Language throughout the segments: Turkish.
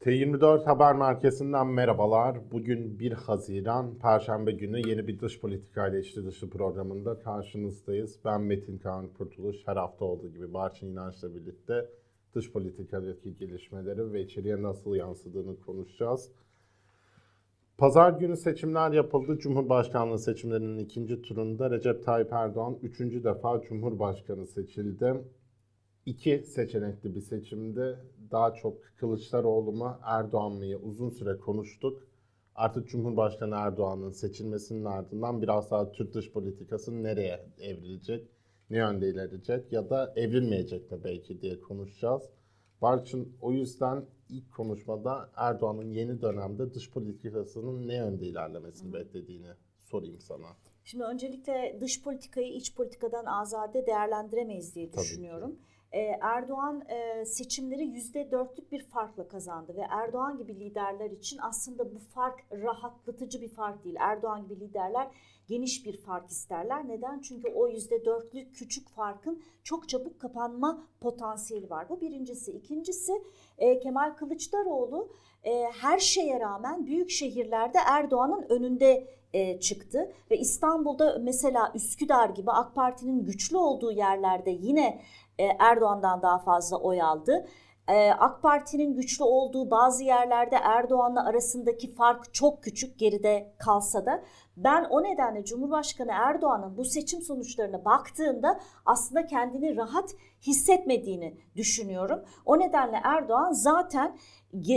T24 Haber Merkezi'nden merhabalar. Bugün 1 Haziran Perşembe günü yeni bir dış politika ile içli dışı programında karşınızdayız. Ben Metin Kaan Kurtuluş. Her hafta olduğu gibi Barçın İnanç'la birlikte dış politikadaki gelişmeleri ve içeriye nasıl yansıdığını konuşacağız. Pazar günü seçimler yapıldı. Cumhurbaşkanlığı seçimlerinin ikinci turunda Recep Tayyip Erdoğan üçüncü defa Cumhurbaşkanı seçildi. İki seçenekli bir seçimde daha çok Kılıçdaroğlu mu Erdoğan mı'yı uzun süre konuştuk. Artık Cumhurbaşkanı Erdoğan'ın seçilmesinin ardından biraz daha Türk dış politikası nereye evrilecek, ne yönde ilerleyecek ya da evrilmeyecek mi belki diye konuşacağız. Barçın o yüzden ilk konuşmada Erdoğan'ın yeni dönemde dış politikasının ne yönde ilerlemesini beklediğini sorayım sana. Şimdi öncelikle dış politikayı iç politikadan azade değerlendiremeyiz diye düşünüyorum. Tabii ki. Ee, Erdoğan e, seçimleri yüzde dörtlük bir farkla kazandı ve Erdoğan gibi liderler için aslında bu fark rahatlatıcı bir fark değil. Erdoğan gibi liderler geniş bir fark isterler. Neden? Çünkü o yüzde dörtlük küçük farkın çok çabuk kapanma potansiyeli var. Bu birincisi. İkincisi e, Kemal Kılıçdaroğlu e, her şeye rağmen büyük şehirlerde Erdoğan'ın önünde çıktı ve İstanbul'da mesela Üsküdar gibi AK Parti'nin güçlü olduğu yerlerde yine e, Erdoğan'dan daha fazla oy aldı. E, AK Parti'nin güçlü olduğu bazı yerlerde Erdoğan'la arasındaki fark çok küçük geride kalsa da ben o nedenle Cumhurbaşkanı Erdoğan'ın bu seçim sonuçlarına baktığında aslında kendini rahat hissetmediğini düşünüyorum. O nedenle Erdoğan zaten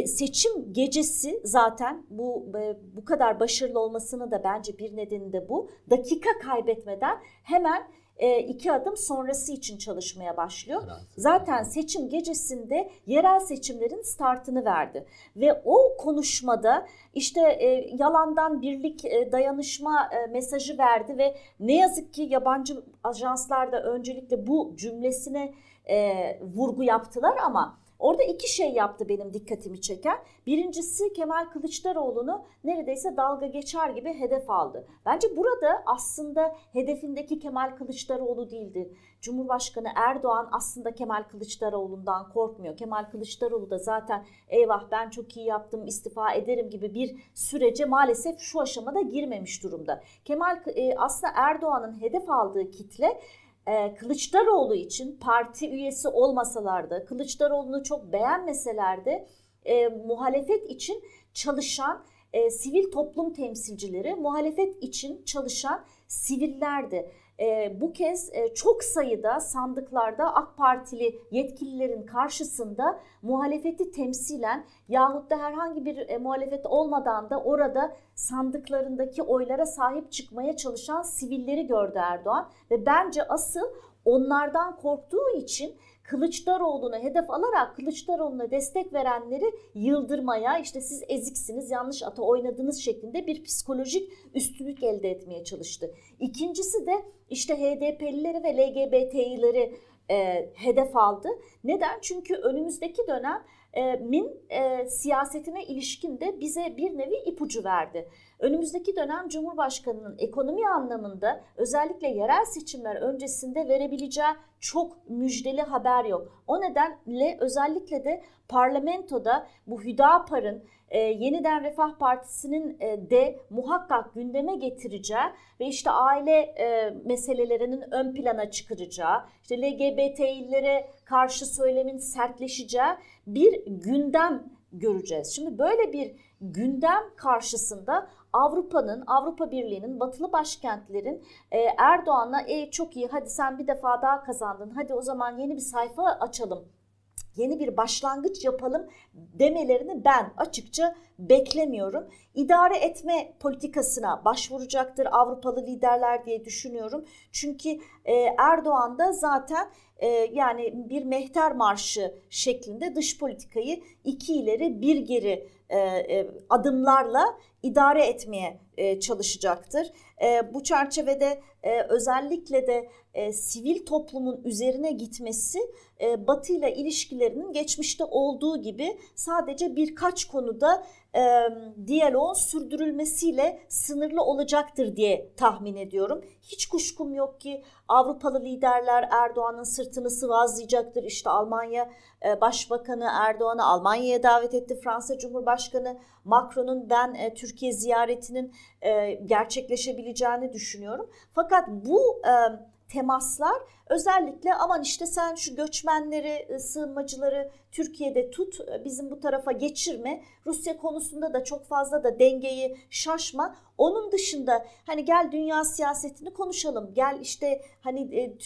seçim gecesi zaten bu e, bu kadar başarılı olmasının da bence bir nedeni de bu. Dakika kaybetmeden hemen iki adım sonrası için çalışmaya başlıyor. Zaten seçim gecesinde yerel seçimlerin startını verdi ve o konuşmada işte e, yalandan birlik e, dayanışma e, mesajı verdi ve ne yazık ki yabancı ajanslar da öncelikle bu cümlesine e, vurgu yaptılar ama Orada iki şey yaptı benim dikkatimi çeken. Birincisi Kemal Kılıçdaroğlu'nu neredeyse dalga geçer gibi hedef aldı. Bence burada aslında hedefindeki Kemal Kılıçdaroğlu değildi. Cumhurbaşkanı Erdoğan aslında Kemal Kılıçdaroğlu'ndan korkmuyor. Kemal Kılıçdaroğlu da zaten eyvah ben çok iyi yaptım istifa ederim gibi bir sürece maalesef şu aşamada girmemiş durumda. Kemal e, aslında Erdoğan'ın hedef aldığı kitle e, Kılıçdaroğlu için parti üyesi olmasalar da Kılıçdaroğlu'nu çok beğenmeseler de e, muhalefet için çalışan e, sivil toplum temsilcileri, muhalefet için çalışan sivillerdi e, bu kez e, çok sayıda sandıklarda AK Partili yetkililerin karşısında muhalefeti temsilen yahut da herhangi bir e, muhalefet olmadan da orada sandıklarındaki oylara sahip çıkmaya çalışan sivilleri gördü Erdoğan. Ve bence asıl onlardan korktuğu için Kılıçdaroğlu'nu hedef alarak Kılıçdaroğlu'na destek verenleri yıldırmaya işte siz eziksiniz yanlış ata oynadınız şeklinde bir psikolojik üstünlük elde etmeye çalıştı. İkincisi de işte HDP'lileri ve LGBT'lileri e, hedef aldı. Neden? Çünkü önümüzdeki dönem min e, siyasetine ilişkin de bize bir nevi ipucu verdi. Önümüzdeki dönem Cumhurbaşkanı'nın ekonomi anlamında özellikle yerel seçimler öncesinde verebileceği çok müjdeli haber yok. O nedenle özellikle de parlamentoda bu Hüdapar'ın e, yeniden Refah Partisi'nin e, de muhakkak gündeme getireceği ve işte aile e, meselelerinin ön plana çıkaracağı, işte LGBT'lilere karşı söylemin sertleşeceği bir gündem göreceğiz. Şimdi böyle bir gündem karşısında Avrupa'nın, Avrupa Birliği'nin, batılı başkentlerin e, Erdoğan'la e, çok iyi hadi sen bir defa daha kazandın hadi o zaman yeni bir sayfa açalım yeni bir başlangıç yapalım demelerini ben açıkça beklemiyorum. İdare etme politikasına başvuracaktır Avrupalı liderler diye düşünüyorum. Çünkü e, Erdoğan da zaten e, yani bir mehter marşı şeklinde dış politikayı iki ileri bir geri e, adımlarla idare etmeye çalışacaktır. Bu çerçevede özellikle de e, sivil toplumun üzerine gitmesi e, Batı ile ilişkilerinin geçmişte olduğu gibi sadece birkaç konuda e, diyaloğun sürdürülmesiyle sınırlı olacaktır diye tahmin ediyorum. Hiç kuşkum yok ki Avrupalı liderler Erdoğan'ın sırtını sıvazlayacaktır. İşte Almanya e, Başbakanı Erdoğan'ı Almanya'ya davet etti. Fransa Cumhurbaşkanı Macron'un ben e, Türkiye ziyaretinin e, gerçekleşebileceğini düşünüyorum. Fakat bu e, temaslar özellikle aman işte sen şu göçmenleri, e, sığınmacıları Türkiye'de tut, e, bizim bu tarafa geçirme. Rusya konusunda da çok fazla da dengeyi şaşma. Onun dışında hani gel dünya siyasetini konuşalım. Gel işte hani e,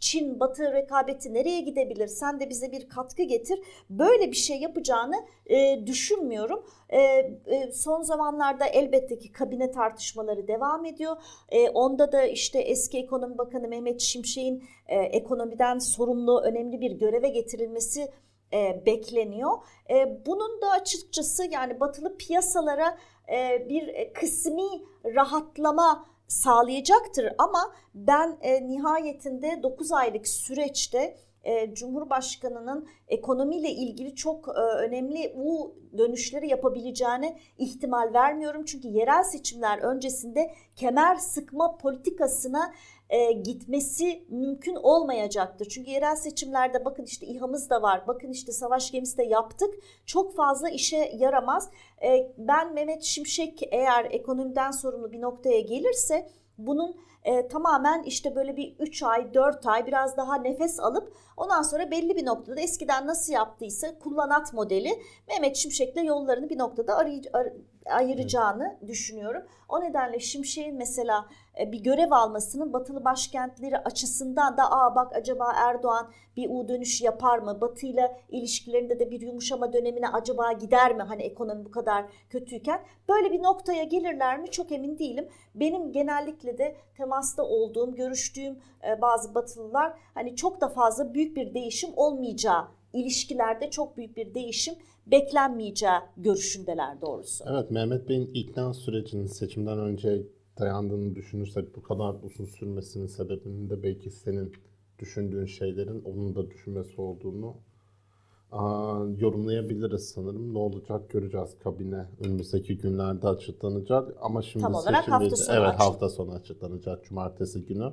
Çin Batı rekabeti nereye gidebilir? Sen de bize bir katkı getir. Böyle bir şey yapacağını düşünmüyorum. Son zamanlarda elbette ki kabine tartışmaları devam ediyor. Onda da işte eski ekonomi bakanı Mehmet Şimşek'in e, ekonomiden sorumlu önemli bir göreve getirilmesi e, bekleniyor. E, bunun da açıkçası yani batılı piyasalara e, bir e, kısmi rahatlama sağlayacaktır ama ben e, nihayetinde 9 aylık süreçte e, Cumhurbaşkanı'nın ekonomiyle ilgili çok e, önemli bu dönüşleri yapabileceğine ihtimal vermiyorum. Çünkü yerel seçimler öncesinde kemer sıkma politikasına e, gitmesi mümkün olmayacaktır. Çünkü yerel seçimlerde bakın işte İHA'mız da var, bakın işte savaş gemisi de yaptık. Çok fazla işe yaramaz. E, ben Mehmet Şimşek eğer ekonomiden sorumlu bir noktaya gelirse bunun e, tamamen işte böyle bir 3 ay 4 ay biraz daha nefes alıp ondan sonra belli bir noktada eskiden nasıl yaptıysa kullanat modeli Mehmet Şimşek'le yollarını bir noktada aray, ar, ayıracağını evet. düşünüyorum. O nedenle Şimşek'in mesela e, bir görev almasının batılı başkentleri açısından da aa bak acaba Erdoğan bir U dönüş yapar mı? Batı ile ilişkilerinde de bir yumuşama dönemine acaba gider mi? Hani ekonomi bu kadar kötüyken böyle bir noktaya gelirler mi? Çok emin değilim. Benim genellikle de temasta olduğum, görüştüğüm e, bazı batılılar hani çok da fazla büyük bir değişim olmayacağı ilişkilerde çok büyük bir değişim beklenmeyeceği görüşündeler doğrusu. Evet Mehmet Bey'in ikna sürecinin seçimden önce dayandığını düşünürsek bu kadar uzun sürmesinin sebebinin de belki senin düşündüğün şeylerin onun da düşünmesi olduğunu aa, yorumlayabiliriz sanırım. Ne olacak göreceğiz kabine önümüzdeki günlerde açıklanacak ama şimdi Tam olarak hafta sonu evet hafta sonu açıklanacak cumartesi günü.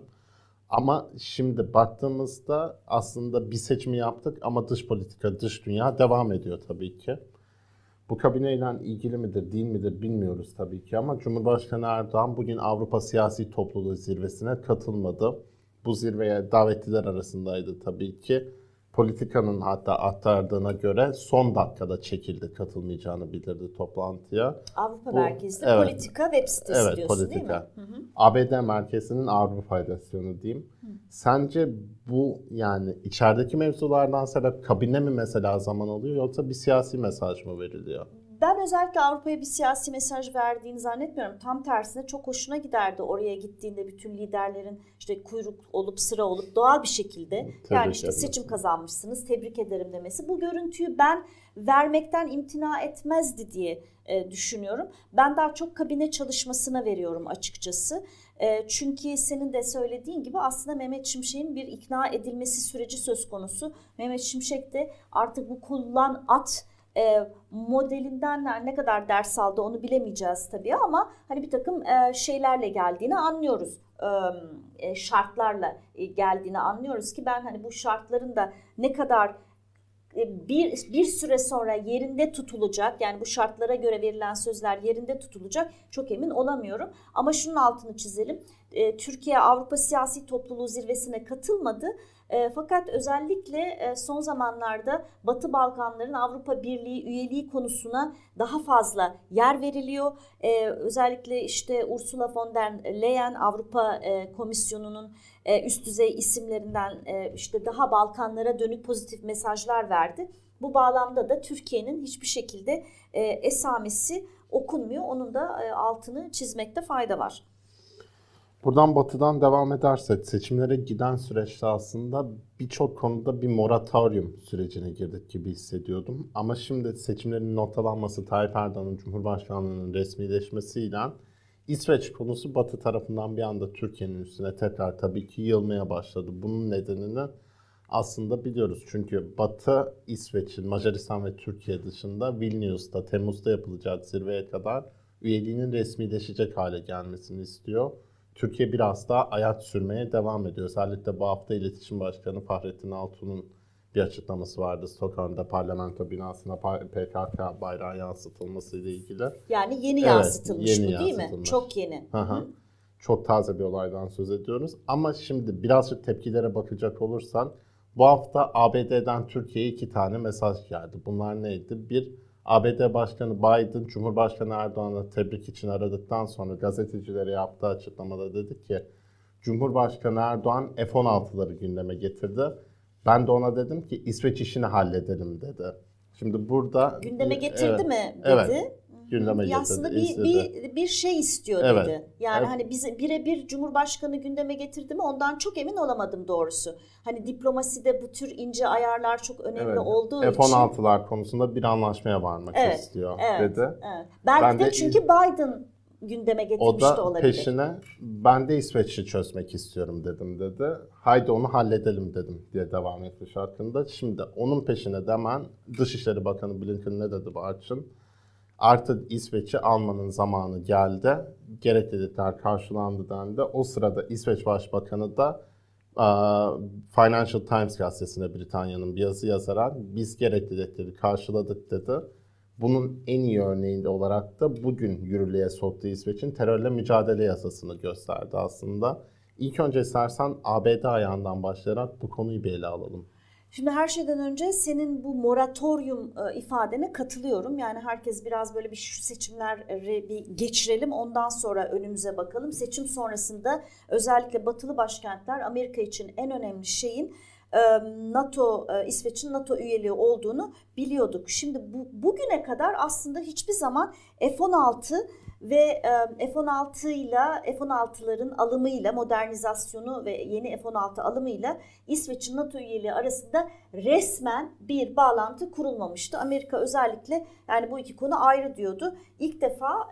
Ama şimdi baktığımızda aslında bir seçimi yaptık ama dış politika, dış dünya devam ediyor tabii ki. Bu kabineyle ilgili midir, değil midir bilmiyoruz tabii ki ama Cumhurbaşkanı Erdoğan bugün Avrupa Siyasi Topluluğu zirvesine katılmadı. Bu zirveye davetliler arasındaydı tabii ki. Politikanın hatta aktardığına göre son dakikada çekildi, katılmayacağını bildirdi toplantıya. Avrupa Bu, merkezli evet, politika web sitesi evet, diyorsun politika. değil mi? Hı hı. ABD merkezinin Avrupa Federasyonu diyeyim. Hı. Sence bu yani içerideki mevzulardan sebep kabine mi mesela zaman alıyor yoksa bir siyasi mesaj mı veriliyor? Ben özellikle Avrupa'ya bir siyasi mesaj verdiğini zannetmiyorum. Tam tersine çok hoşuna giderdi oraya gittiğinde bütün liderlerin işte kuyruk olup sıra olup doğal bir şekilde tebrik yani işte seçim kazanmışsınız tebrik ederim demesi. Bu görüntüyü ben vermekten imtina etmezdi diye e, düşünüyorum. Ben daha çok kabine çalışmasına veriyorum açıkçası. E, çünkü senin de söylediğin gibi aslında Mehmet Şimşek'in bir ikna edilmesi süreci söz konusu. Mehmet Şimşek de artık bu kullan at e, modelinden ne kadar ders aldı onu bilemeyeceğiz tabii ama hani bir takım e, şeylerle geldiğini anlıyoruz. E, şartlarla e, geldiğini anlıyoruz ki ben hani bu şartların da ne kadar e, bir, bir süre sonra yerinde tutulacak yani bu şartlara göre verilen sözler yerinde tutulacak çok emin olamıyorum. Ama şunun altını çizelim. E, Türkiye Avrupa Siyasi Topluluğu zirvesine katılmadı e, fakat özellikle e, son zamanlarda Batı Balkanların Avrupa Birliği üyeliği konusuna daha fazla yer veriliyor. E, özellikle işte Ursula von der Leyen Avrupa e, Komisyonu'nun e, üst düzey isimlerinden e, işte daha Balkanlara dönük pozitif mesajlar verdi. Bu bağlamda da Türkiye'nin hiçbir şekilde e, esamesi okunmuyor. Onun da e, altını çizmekte fayda var. Buradan batıdan devam edersek seçimlere giden süreçte aslında birçok konuda bir moratorium sürecine girdik gibi hissediyordum. Ama şimdi seçimlerin noktalanması Tayyip Erdoğan'ın Cumhurbaşkanlığının resmileşmesiyle İsveç konusu Batı tarafından bir anda Türkiye'nin üstüne tekrar tabii ki yılmaya başladı. Bunun nedenini aslında biliyoruz. Çünkü Batı İsveç'in Macaristan ve Türkiye dışında Vilnius'ta Temmuz'da yapılacak zirveye kadar üyeliğinin resmileşecek hale gelmesini istiyor. Türkiye biraz daha ayak sürmeye devam ediyor. Özellikle bu hafta İletişim Başkanı Fahrettin Altun'un bir açıklaması vardı. Stockholm'da parlamento binasına PKK bayrağı yansıtılması ile ilgili. Yani yeni evet, yansıtılmış yeni bu değil mi? Çok yeni. Hı hı. Çok taze bir olaydan söz ediyoruz. Ama şimdi birazcık tepkilere bakacak olursan bu hafta ABD'den Türkiye'ye iki tane mesaj geldi. Bunlar neydi? Bir, ABD Başkanı Biden, Cumhurbaşkanı Erdoğan'ı tebrik için aradıktan sonra gazetecilere yaptığı açıklamada dedi ki Cumhurbaşkanı Erdoğan F-16'ları gündeme getirdi. Ben de ona dedim ki İsveç işini halledelim dedi. Şimdi burada gündeme getirdi evet, mi dedi. Evet gündeme getirdi. Aslında bir, bir, bir şey istiyor evet. dedi. Yani evet. hani bize birebir Cumhurbaşkanı gündeme getirdi mi ondan çok emin olamadım doğrusu. Hani diplomaside bu tür ince ayarlar çok önemli evet. olduğu F-16'lar için. F-16'lar konusunda bir anlaşmaya varmak evet. istiyor evet. dedi. Evet. Belki ben de, de çünkü Biden gündeme getirmiş o da olabilir. peşine ben de İsveç'i çözmek istiyorum dedim dedi. Haydi onu halledelim dedim diye devam etti şarkında. Şimdi onun peşine demen Dışişleri Bakanı Blinken ne dedi Barçın? Artık İsveç'i almanın zamanı geldi. Gerekli dedikler karşılandı dendi. O sırada İsveç Başbakanı da Financial Times gazetesine Britanya'nın bir yazı yazarak biz gerekli dedikleri karşıladık dedi. Bunun en iyi örneğinde olarak da bugün yürürlüğe soktuğu İsveç'in terörle mücadele yasasını gösterdi aslında. İlk önce istersen ABD ayağından başlayarak bu konuyu bir ele alalım. Şimdi her şeyden önce senin bu moratorium e, ifadene katılıyorum. Yani herkes biraz böyle bir şu seçimleri bir geçirelim ondan sonra önümüze bakalım. Seçim sonrasında özellikle batılı başkentler Amerika için en önemli şeyin e, NATO, e, İsveç'in NATO üyeliği olduğunu biliyorduk. Şimdi bu, bugüne kadar aslında hiçbir zaman F-16 ve F-16 ile F-16'ların alımıyla modernizasyonu ve yeni F-16 alımıyla İsveç'in NATO üyeliği arasında resmen bir bağlantı kurulmamıştı. Amerika özellikle yani bu iki konu ayrı diyordu. İlk defa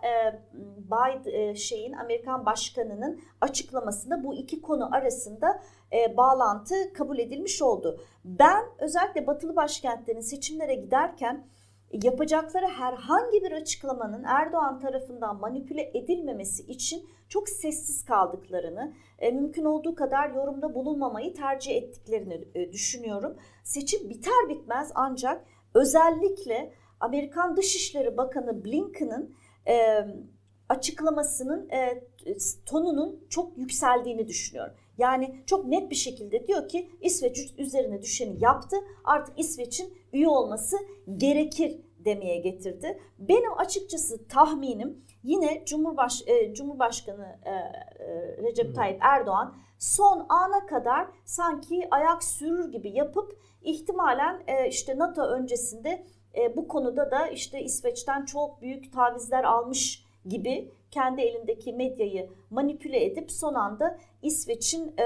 Biden şeyin Amerikan başkanının açıklamasında bu iki konu arasında bağlantı kabul edilmiş oldu. Ben özellikle batılı başkentlerin seçimlere giderken yapacakları herhangi bir açıklamanın Erdoğan tarafından manipüle edilmemesi için çok sessiz kaldıklarını, e, mümkün olduğu kadar yorumda bulunmamayı tercih ettiklerini e, düşünüyorum. Seçim biter bitmez ancak özellikle Amerikan Dışişleri Bakanı Blinken'ın e, açıklamasının tonunun çok yükseldiğini düşünüyorum. Yani çok net bir şekilde diyor ki İsveç üzerine düşeni yaptı. Artık İsveç'in üye olması gerekir demeye getirdi. Benim açıkçası tahminim yine Cumhurbaş e, Cumhurbaşkanı e, e, Recep Tayyip Erdoğan son ana kadar sanki ayak sürür gibi yapıp ihtimalen e, işte NATO öncesinde e, bu konuda da işte İsveç'ten çok büyük tavizler almış gibi kendi elindeki medyayı manipüle edip son anda İsveç'in e,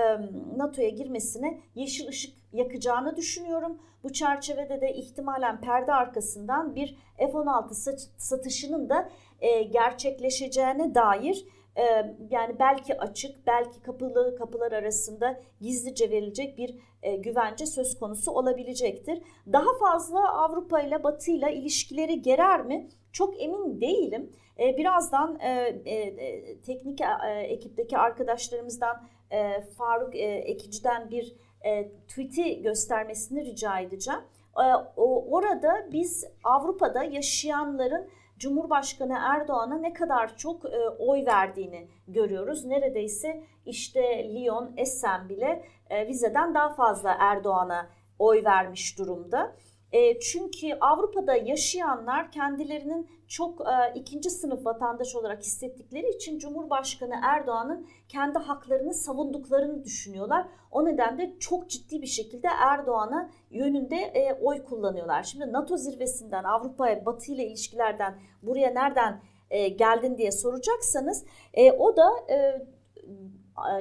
NATO'ya girmesine yeşil ışık yakacağını düşünüyorum. Bu çerçevede de ihtimalen perde arkasından bir F-16 satışının da e, gerçekleşeceğine dair e, yani belki açık, belki kapılı kapılar arasında gizlice verilecek bir e, güvence söz konusu olabilecektir. Daha fazla Avrupa ile Batı ile ilişkileri gerer mi? Çok emin değilim. E, birazdan e, e, e teknik e, ekipteki arkadaşlarımızdan e, Faruk e, Ekici'den bir e, tweet'i göstermesini rica edeceğim. E, o, orada biz Avrupa'da yaşayanların Cumhurbaşkanı Erdoğan'a ne kadar çok e, oy verdiğini görüyoruz. Neredeyse işte Lyon, Essen bile e, vizeden daha fazla Erdoğan'a oy vermiş durumda. E, çünkü Avrupa'da yaşayanlar kendilerinin çok e, ikinci sınıf vatandaş olarak hissettikleri için Cumhurbaşkanı Erdoğan'ın kendi haklarını savunduklarını düşünüyorlar. O nedenle çok ciddi bir şekilde Erdoğan'a yönünde e, oy kullanıyorlar. Şimdi NATO zirvesinden Avrupa'ya Batı ile ilişkilerden buraya nereden geldin diye soracaksanız o da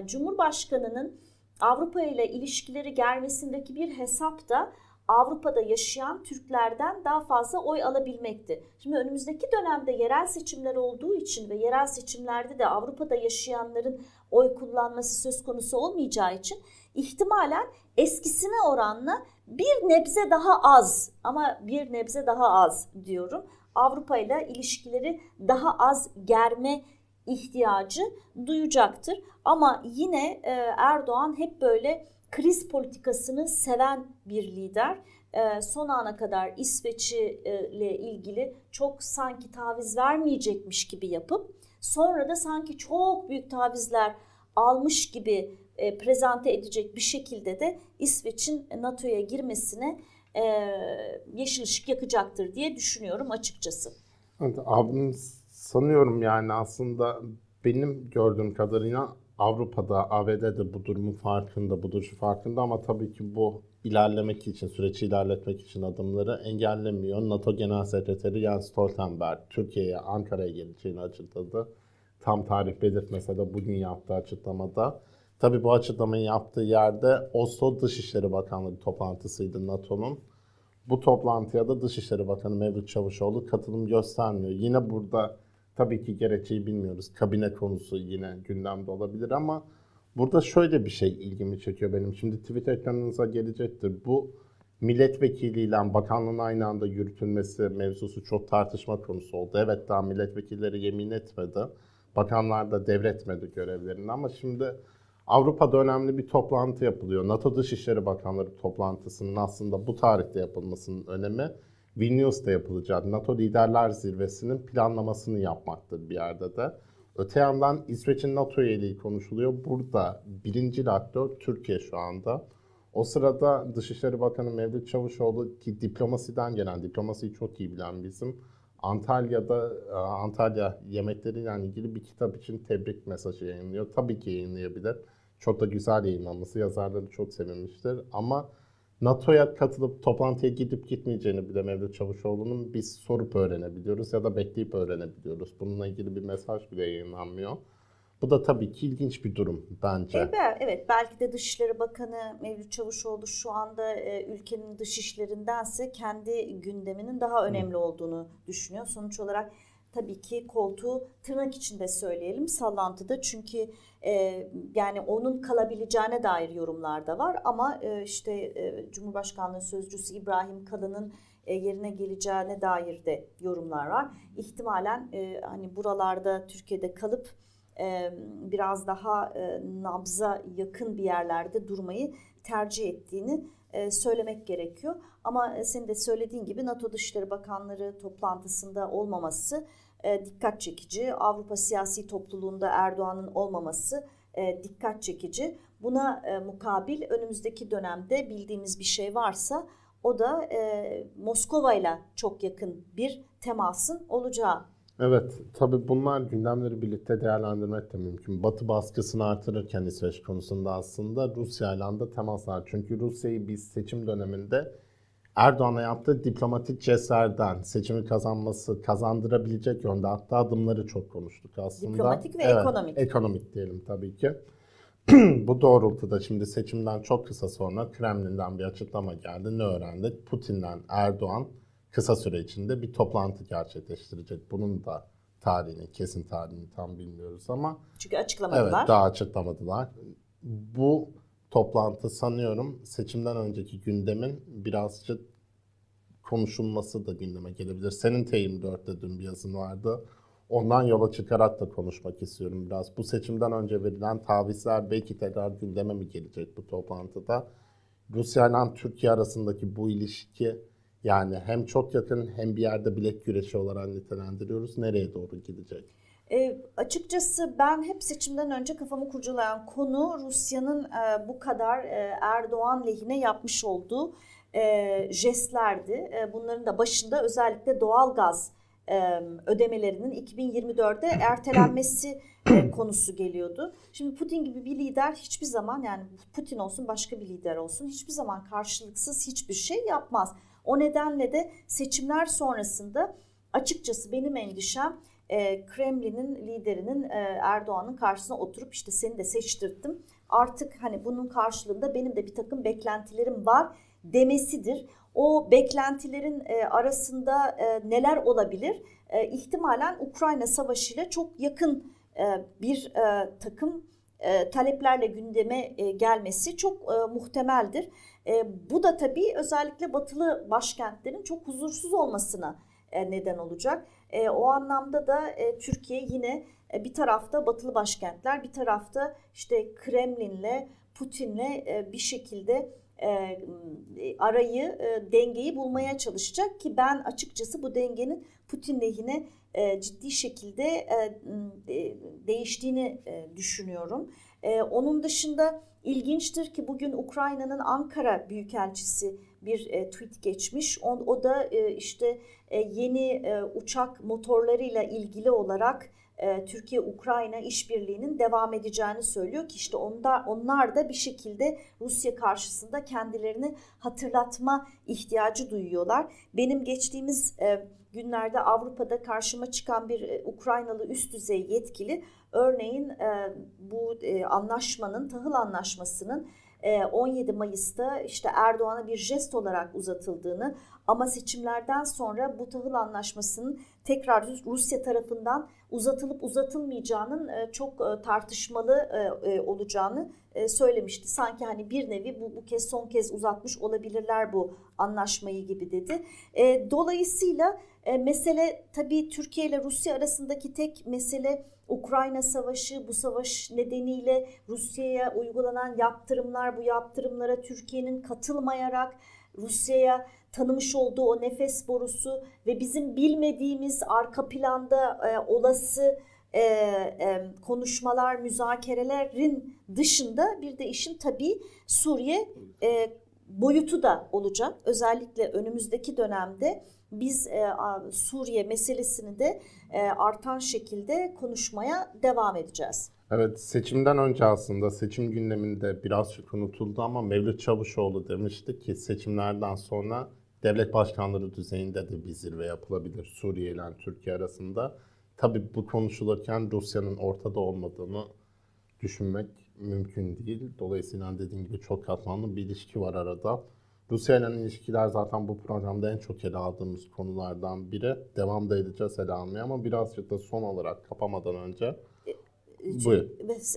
Cumhurbaşkanı'nın Avrupa ile ilişkileri germesindeki bir hesap da Avrupa'da yaşayan Türklerden daha fazla oy alabilmekti. Şimdi önümüzdeki dönemde yerel seçimler olduğu için ve yerel seçimlerde de Avrupa'da yaşayanların oy kullanması söz konusu olmayacağı için ihtimalen eskisine oranla bir nebze daha az ama bir nebze daha az diyorum. Avrupa ile ilişkileri daha az germe ihtiyacı duyacaktır. Ama yine e, Erdoğan hep böyle kriz politikasını seven bir lider. E, son ana kadar İsveç'i ile ilgili çok sanki taviz vermeyecekmiş gibi yapıp sonra da sanki çok büyük tavizler almış gibi e, prezente edecek bir şekilde de İsveç'in NATO'ya girmesine yeşil ışık yakacaktır diye düşünüyorum açıkçası. Evet, abim sanıyorum yani aslında benim gördüğüm kadarıyla Avrupa'da, ABD'de bu durumun farkında, bu duruşu farkında ama tabii ki bu ilerlemek için, süreci ilerletmek için adımları engellemiyor. NATO Genel Sekreteri Jens Stoltenberg Türkiye'ye, Ankara'ya geleceğini açıkladı. Tam tarih belirtmese de bugün yaptığı açıklamada. Tabii bu açıklamayı yaptığı yerde Oslo Dışişleri Bakanlığı toplantısıydı NATO'nun. Bu toplantıya da Dışişleri Bakanı Mevlüt Çavuşoğlu katılım göstermiyor. Yine burada Tabii ki gerekçeyi bilmiyoruz. Kabine konusu yine gündemde olabilir ama burada şöyle bir şey ilgimi çekiyor benim. Şimdi tweet ekranınıza gelecektir. Bu milletvekiliyle bakanlığın aynı anda yürütülmesi mevzusu çok tartışma konusu oldu. Evet daha milletvekilleri yemin etmedi. Bakanlar da devretmedi görevlerini ama şimdi Avrupa'da önemli bir toplantı yapılıyor. NATO Dışişleri Bakanları toplantısının aslında bu tarihte yapılmasının önemi Vilnius'ta yapılacak NATO Liderler Zirvesi'nin planlamasını yapmaktır bir yerde de. Öte yandan İsveç'in NATO üyeliği konuşuluyor. Burada birinci aktör Türkiye şu anda. O sırada Dışişleri Bakanı Mevlüt Çavuşoğlu ki diplomasiden gelen, diplomasiyi çok iyi bilen bizim Antalya'da e, Antalya yemekleriyle ilgili bir kitap için tebrik mesajı yayınlıyor. Tabii ki yayınlayabilir. Çok da güzel yayınlanması. Yazarları çok sevinmiştir. Ama NATO'ya katılıp toplantıya gidip gitmeyeceğini bile Mevlüt Çavuşoğlu'nun biz sorup öğrenebiliyoruz ya da bekleyip öğrenebiliyoruz. Bununla ilgili bir mesaj bile yayınlanmıyor. Bu da tabii ki ilginç bir durum bence. Evet, evet belki de Dışişleri Bakanı Mevlüt Çavuşoğlu şu anda e, ülkenin dışişlerindense kendi gündeminin daha önemli Hı. olduğunu düşünüyor. Sonuç olarak tabii ki koltuğu tırnak içinde söyleyelim sallantıda çünkü e, yani onun kalabileceğine dair yorumlar da var ama e, işte e, Cumhurbaşkanlığı Sözcüsü İbrahim Kalın'ın e, yerine geleceğine dair de yorumlar var. İhtimalen e, hani buralarda Türkiye'de kalıp e, biraz daha e, nabza yakın bir yerlerde durmayı tercih ettiğini e, söylemek gerekiyor. Ama e, senin de söylediğin gibi NATO Dışişleri Bakanları toplantısında olmaması e, dikkat çekici. Avrupa siyasi topluluğunda Erdoğan'ın olmaması e, dikkat çekici. Buna e, mukabil önümüzdeki dönemde bildiğimiz bir şey varsa o da Moskova ile çok yakın bir temasın olacağı. Evet, tabi bunlar gündemleri birlikte değerlendirmek de mümkün. Batı baskısını artırırken İsveç konusunda aslında Rusya ile de temaslar. Çünkü Rusya'yı biz seçim döneminde Erdoğan'a yaptığı diplomatik ceserden seçimi kazanması, kazandırabilecek yönde hatta adımları çok konuştuk aslında. Diplomatik ve evet, ekonomik. Ekonomik diyelim tabii ki. Bu doğrultuda şimdi seçimden çok kısa sonra Kremlin'den bir açıklama geldi. Ne öğrendik? Putin'den Erdoğan kısa süre içinde bir toplantı gerçekleştirecek. Bunun da tarihini, kesin tarihini tam bilmiyoruz ama. Çünkü açıklamadılar. Evet, daha açıklamadılar. Bu toplantı sanıyorum seçimden önceki gündemin birazcık konuşulması da gündeme gelebilir. Senin T24'te dün bir yazın vardı. Ondan yola çıkarak da konuşmak istiyorum biraz. Bu seçimden önce verilen tavizler belki tekrar gündeme mi gelecek bu toplantıda? Rusya ile Türkiye arasındaki bu ilişki yani hem çok yakın hem bir yerde bilek güreşi olarak nitelendiriyoruz. Nereye doğru gidecek? E, açıkçası ben hep seçimden önce kafamı kurcalayan konu Rusya'nın e, bu kadar e, Erdoğan lehine yapmış olduğu e, jestlerdi. E, bunların da başında özellikle doğal gaz e, ödemelerinin 2024'de ertelenmesi e, konusu geliyordu. Şimdi Putin gibi bir lider hiçbir zaman yani Putin olsun başka bir lider olsun hiçbir zaman karşılıksız hiçbir şey yapmaz. O nedenle de seçimler sonrasında açıkçası benim endişem e, Kremlin'in liderinin e, Erdoğan'ın karşısına oturup işte seni de seçtirdim. Artık hani bunun karşılığında benim de bir takım beklentilerim var demesidir. O beklentilerin e, arasında e, neler olabilir? E, ihtimalen Ukrayna Savaşı ile çok yakın e, bir e, takım e, taleplerle gündeme e, gelmesi çok e, muhtemeldir. E, bu da tabii özellikle batılı başkentlerin çok huzursuz olmasına e, neden olacak. E, o anlamda da e, Türkiye yine e, bir tarafta batılı başkentler, bir tarafta işte Kremlin'le, Putin'le e, bir şekilde e, arayı, e, dengeyi bulmaya çalışacak ki ben açıkçası bu dengenin Putin lehine e, ciddi şekilde e, değiştiğini e, düşünüyorum. E, onun dışında ilginçtir ki bugün Ukrayna'nın Ankara Büyükelçisi bir e, tweet geçmiş. O, o da e, işte e, yeni e, uçak motorlarıyla ilgili olarak e, Türkiye-Ukrayna işbirliğinin devam edeceğini söylüyor ki işte onlar, onlar da bir şekilde Rusya karşısında kendilerini hatırlatma ihtiyacı duyuyorlar. Benim geçtiğimiz e, günlerde Avrupa'da karşıma çıkan bir e, Ukraynalı üst düzey yetkili örneğin e, bu e, anlaşmanın, tahıl anlaşmasının 17 e, Mayıs'ta işte Erdoğan'a bir jest olarak uzatıldığını ama seçimlerden sonra bu tahıl anlaşmasının tekrar Rusya tarafından uzatılıp uzatılmayacağının e, çok e, tartışmalı olacağını söylemişti. Sanki hani bir nevi bu, bu kez son kez uzatmış olabilirler bu anlaşmayı gibi dedi. Dolayısıyla mesele tabii Türkiye ile Rusya arasındaki tek mesele Ukrayna Savaşı, bu savaş nedeniyle Rusya'ya uygulanan yaptırımlar, bu yaptırımlara Türkiye'nin katılmayarak Rusya'ya tanımış olduğu o nefes borusu ve bizim bilmediğimiz arka planda e, olası e, e, konuşmalar, müzakerelerin dışında bir de işin tabii Suriye e, boyutu da olacak. Özellikle önümüzdeki dönemde biz e, Suriye meselesini de e, artan şekilde konuşmaya devam edeceğiz. Evet seçimden önce aslında seçim gündeminde birazcık unutuldu ama Mevlüt Çavuşoğlu demişti ki seçimlerden sonra devlet başkanları düzeyinde de bir zirve yapılabilir Suriye ile Türkiye arasında. Tabii bu konuşulurken Rusya'nın ortada olmadığını düşünmek mümkün değil. Dolayısıyla dediğim gibi çok katmanlı bir ilişki var arada. Rusya ile ilişkiler zaten bu programda en çok ele aldığımız konulardan biri. Devam da edeceğiz ele almaya ama birazcık da son olarak kapamadan önce e, e, Buyur.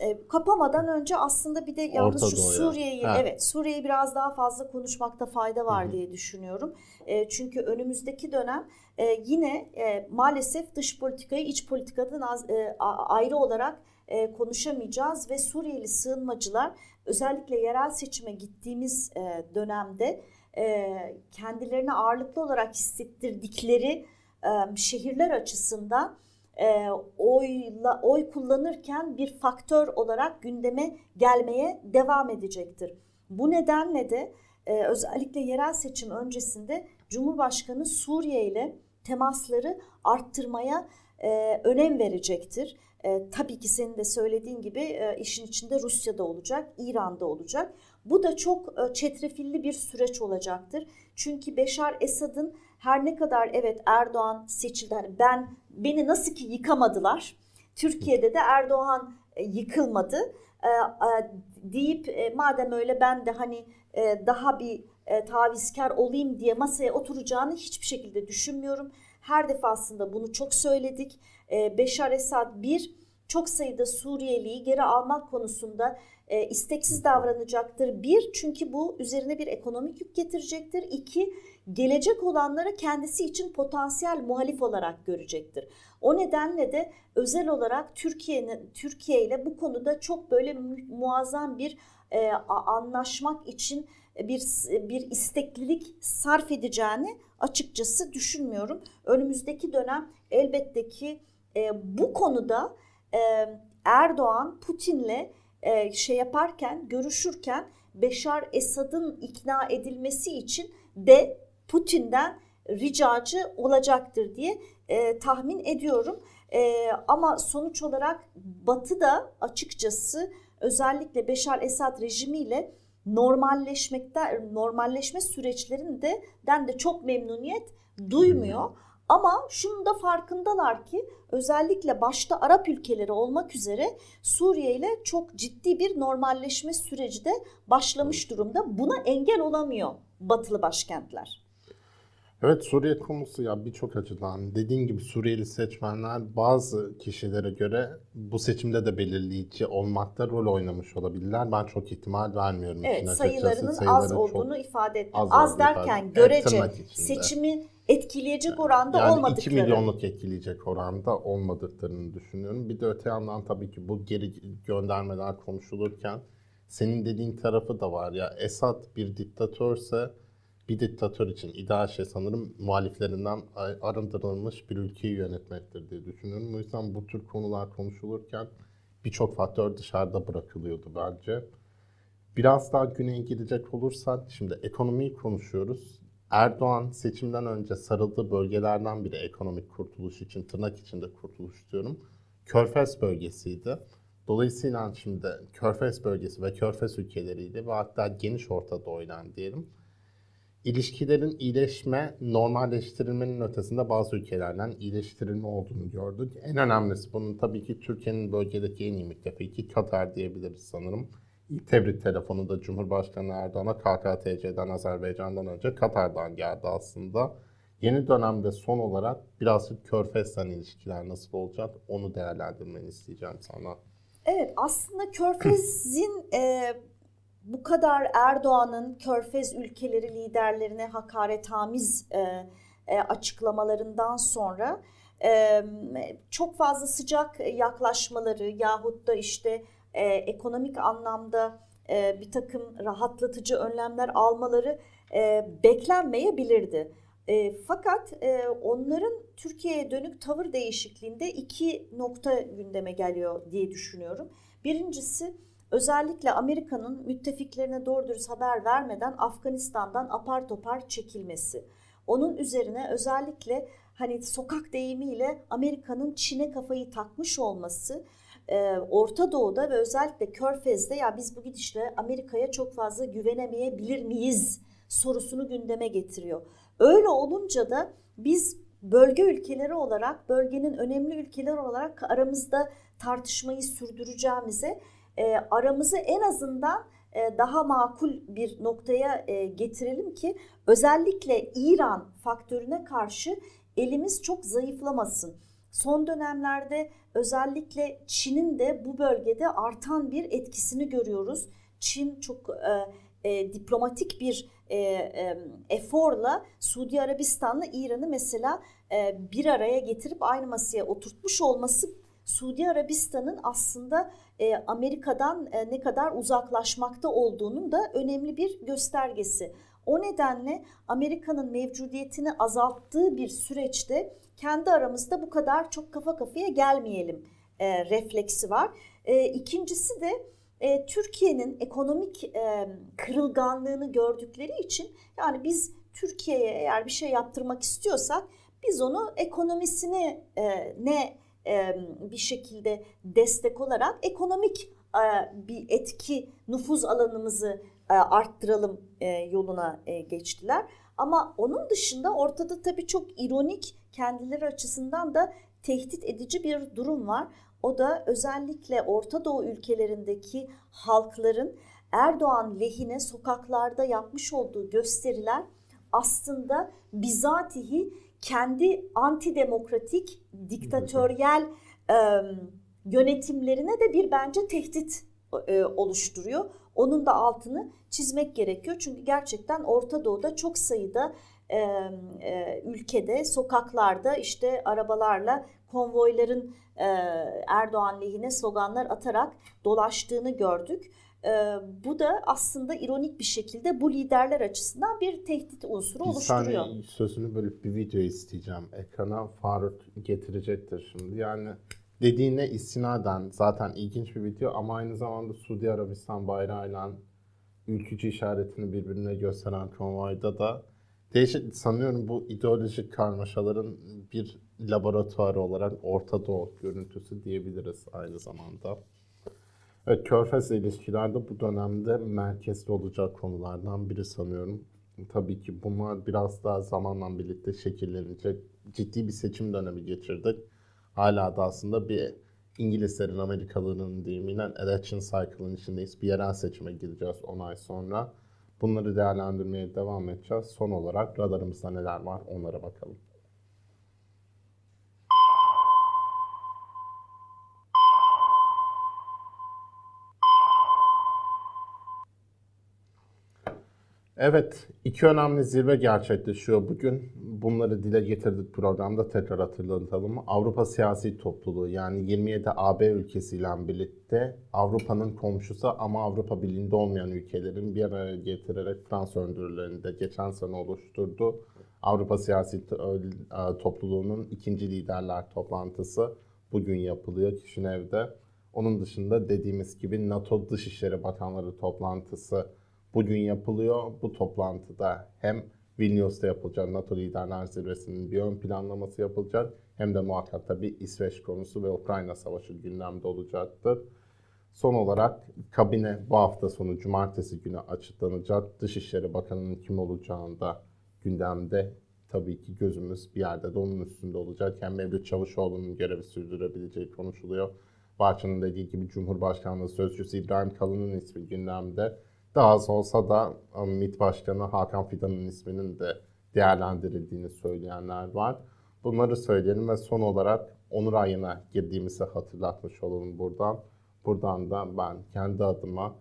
E, kapamadan önce aslında bir de yalnız Orta şu Suriye'yi evet Suriye'yi biraz daha fazla konuşmakta fayda var Hı-hı. diye düşünüyorum. E, çünkü önümüzdeki dönem e, yine e, maalesef dış politikayı iç politikadan az, e, ayrı olarak e, konuşamayacağız ve Suriyeli sığınmacılar özellikle yerel seçime gittiğimiz e, dönemde e, kendilerini ağırlıklı olarak hissettirdikleri e, şehirler açısından e, oyla, oy kullanırken bir faktör olarak gündeme gelmeye devam edecektir. Bu nedenle de e, özellikle yerel seçim öncesinde Cumhurbaşkanı Suriye ile temasları arttırmaya e, önem verecektir. E, tabii ki senin de söylediğin gibi e, işin içinde Rusya'da olacak, İran'da olacak. Bu da çok e, çetrefilli bir süreç olacaktır. Çünkü Beşar Esad'ın her ne kadar evet Erdoğan seçildi, hani ben beni nasıl ki yıkamadılar, Türkiye'de de Erdoğan e, yıkılmadı e, deyip e, madem öyle ben de hani e, daha bir e, tavizkar olayım diye masaya oturacağını hiçbir şekilde düşünmüyorum. Her defasında bunu çok söyledik. E, Beşar Esad bir çok sayıda Suriyeliyi geri almak konusunda e, isteksiz davranacaktır. Bir, çünkü bu üzerine bir ekonomik yük getirecektir. İki, gelecek olanları kendisi için potansiyel muhalif olarak görecektir. O nedenle de özel olarak Türkiye'nin Türkiye ile bu konuda çok böyle muazzam bir e, anlaşmak için bir bir isteklilik sarf edeceğini açıkçası düşünmüyorum. Önümüzdeki dönem elbette ki e, bu konuda e, Erdoğan Putin'le e, şey yaparken, görüşürken Beşar Esad'ın ikna edilmesi için de Putin'den ricacı olacaktır diye e, tahmin ediyorum. E, ama sonuç olarak Batı da açıkçası özellikle Beşar Esad rejimiyle normalleşmekte normalleşme süreçlerinde de çok memnuniyet duymuyor. Ama şunu da farkındalar ki özellikle başta Arap ülkeleri olmak üzere Suriye ile çok ciddi bir normalleşme süreci de başlamış durumda. Buna engel olamıyor batılı başkentler. Evet Suriye konusu ya birçok açıdan dediğin gibi Suriyeli seçmenler bazı kişilere göre bu seçimde de belirleyici olmakta rol oynamış olabilirler. Ben çok ihtimal vermiyorum. Evet sayılarının açıkçası. az Sayıları olduğunu ifade ettim. az Az, derken ifade- görece Evet, seçimi etkileyecek oranda yani olmadıkları. 2 milyonluk etkileyecek oranda olmadıklarını düşünüyorum. Bir de öte yandan tabii ki bu geri göndermeler konuşulurken senin dediğin tarafı da var ya Esad bir diktatörse bir diktatör için ideal şey sanırım muhaliflerinden arındırılmış bir ülkeyi yönetmektir diye düşünüyorum. O yüzden bu tür konular konuşulurken birçok faktör dışarıda bırakılıyordu bence. Biraz daha güneye gidecek olursak şimdi ekonomiyi konuşuyoruz. Erdoğan seçimden önce sarıldığı bölgelerden biri ekonomik kurtuluş için tırnak içinde kurtuluş diyorum. Körfez bölgesiydi. Dolayısıyla şimdi Körfez bölgesi ve Körfez ülkeleriyle ve hatta geniş Orta Doğu'yla diyelim ilişkilerin iyileşme, normalleştirilmenin ötesinde bazı ülkelerden iyileştirilme olduğunu gördük. En önemlisi bunun tabii ki Türkiye'nin bölgedeki en iyi müttefiki Katar diyebiliriz sanırım. İlk tebrik telefonu da Cumhurbaşkanı Erdoğan'a KKTC'den Azerbaycan'dan önce Katar'dan geldi aslında. Yeni dönemde son olarak birazcık Körfez'den ilişkiler nasıl olacak onu değerlendirmeni isteyeceğim sana. Evet aslında Körfez'in e, bu kadar Erdoğan'ın Körfez ülkeleri liderlerine hakaretamiz e, e, açıklamalarından sonra e, çok fazla sıcak yaklaşmaları yahut da işte e, ekonomik anlamda e, bir takım rahatlatıcı önlemler almaları e, beklenmeyebilirdi. E, fakat e, onların Türkiye'ye dönük tavır değişikliğinde iki nokta gündeme geliyor diye düşünüyorum. Birincisi özellikle Amerika'nın müttefiklerine doğru dürüst haber vermeden Afganistan'dan apar topar çekilmesi. Onun üzerine özellikle hani sokak deyimiyle Amerika'nın Çin'e kafayı takmış olması e, Orta Doğu'da ve özellikle Körfez'de ya biz bu gidişle Amerika'ya çok fazla güvenemeyebilir miyiz sorusunu gündeme getiriyor. Öyle olunca da biz bölge ülkeleri olarak, bölgenin önemli ülkeleri olarak aramızda tartışmayı sürdüreceğimize e, aramızı en azından e, daha makul bir noktaya e, getirelim ki özellikle İran faktörüne karşı elimiz çok zayıflamasın. Son dönemlerde özellikle Çin'in de bu bölgede artan bir etkisini görüyoruz. Çin çok e, e, diplomatik bir e, e, eforla Suudi Arabistan'la İran'ı mesela e, bir araya getirip aynı masaya oturtmuş olması Suudi Arabistan'ın aslında e, Amerika'dan e, ne kadar uzaklaşmakta olduğunun da önemli bir göstergesi. O nedenle Amerika'nın mevcudiyetini azalttığı bir süreçte kendi aramızda bu kadar çok kafa kafaya gelmeyelim e, refleksi var. E, ikincisi de e, Türkiye'nin ekonomik e, kırılganlığını gördükleri için yani biz Türkiye'ye eğer bir şey yaptırmak istiyorsak biz onu ekonomisini e, ne bir şekilde destek olarak ekonomik bir etki nüfuz alanımızı arttıralım e, yoluna e, geçtiler. Ama onun dışında ortada tabii çok ironik kendileri açısından da tehdit edici bir durum var. O da özellikle Orta Doğu ülkelerindeki halkların Erdoğan lehine sokaklarda yapmış olduğu gösteriler aslında bizatihi kendi antidemokratik, diktatöryel e, yönetimlerine de bir bence tehdit e, oluşturuyor. Onun da altını çizmek gerekiyor. Çünkü gerçekten Orta Doğu'da çok sayıda e, e, ülkede, sokaklarda işte arabalarla konvoyların e, Erdoğan lehine sloganlar atarak dolaştığını gördük. E, bu da aslında ironik bir şekilde bu liderler açısından bir tehdit unsuru bir oluşturuyor. saniye sözünü bölüp bir video isteyeceğim. Ekrana Faruk getirecektir şimdi. Yani dediğine istinaden zaten ilginç bir video ama aynı zamanda Suudi Arabistan bayrağıyla ülkücü işaretini birbirine gösteren konvoyda da değişik sanıyorum bu ideolojik karmaşaların bir laboratuvarı olarak Orta Doğu görüntüsü diyebiliriz aynı zamanda. Evet, Körfez ilişkilerde bu dönemde merkezde olacak konulardan biri sanıyorum. tabii ki bunlar biraz daha zamanla birlikte şekillenecek. Ciddi bir seçim dönemi geçirdik. Hala da aslında bir İngilizlerin, Amerikalıların deyimiyle election cycle'ın içindeyiz. Bir yerel seçime gireceğiz 10 ay sonra. Bunları değerlendirmeye devam edeceğiz. Son olarak radarımızda neler var onlara bakalım. Evet, iki önemli zirve gerçekleşiyor bugün. Bunları dile getirdik programda tekrar hatırlatalım. Avrupa Siyasi Topluluğu yani 27 AB ülkesiyle birlikte Avrupa'nın komşusu ama Avrupa Birliği'nde olmayan ülkelerin bir araya getirerek Fransa öndürülerini de geçen sene oluşturdu. Avrupa Siyasi To- Topluluğu'nun ikinci liderler toplantısı bugün yapılıyor Kişinev'de. Onun dışında dediğimiz gibi NATO Dışişleri Bakanları toplantısı bugün yapılıyor. Bu toplantıda hem Vilnius'ta yapılacak NATO Liderler Zirvesi'nin bir ön planlaması yapılacak hem de muhakkak tabii İsveç konusu ve Ukrayna Savaşı gündemde olacaktır. Son olarak kabine bu hafta sonu cumartesi günü açıklanacak. Dışişleri Bakanı'nın kim olacağını da gündemde tabii ki gözümüz bir yerde de onun üstünde olacak. Hem Mevlüt Çavuşoğlu'nun görevi sürdürebileceği konuşuluyor. Bahçı'nın dediği gibi Cumhurbaşkanlığı Sözcüsü İbrahim Kalın'ın ismi gündemde. Daha az olsa da e, MİT Başkanı Hakan Fidan'ın isminin de değerlendirildiğini söyleyenler var. Bunları söyleyelim ve son olarak Onur ayına girdiğimizi hatırlatmış olalım buradan. Buradan da ben kendi adıma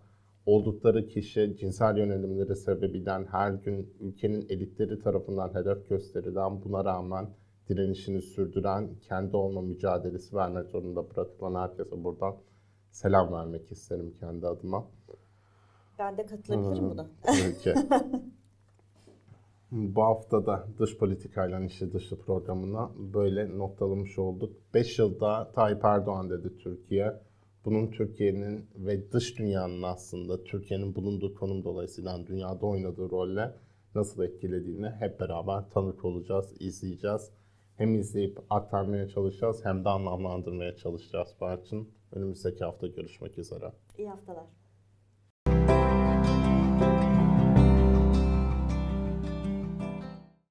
oldukları kişi cinsel yönelimleri sebebiyle her gün ülkenin elitleri tarafından hedef gösterilen buna rağmen direnişini sürdüren, kendi olma mücadelesi vermek zorunda bırakılan herkese buradan selam vermek isterim kendi adıma. Ben de katılabilirim buna. Peki. Bu hafta da dış politikayla işi dışı programına böyle noktalamış olduk. 5 yılda Tayyip Erdoğan dedi Türkiye. Bunun Türkiye'nin ve dış dünyanın aslında Türkiye'nin bulunduğu konum dolayısıyla dünyada oynadığı rolle nasıl etkilediğini hep beraber tanık olacağız, izleyeceğiz. Hem izleyip aktarmaya çalışacağız hem de anlamlandırmaya çalışacağız Barçın. Önümüzdeki hafta görüşmek üzere. İyi haftalar.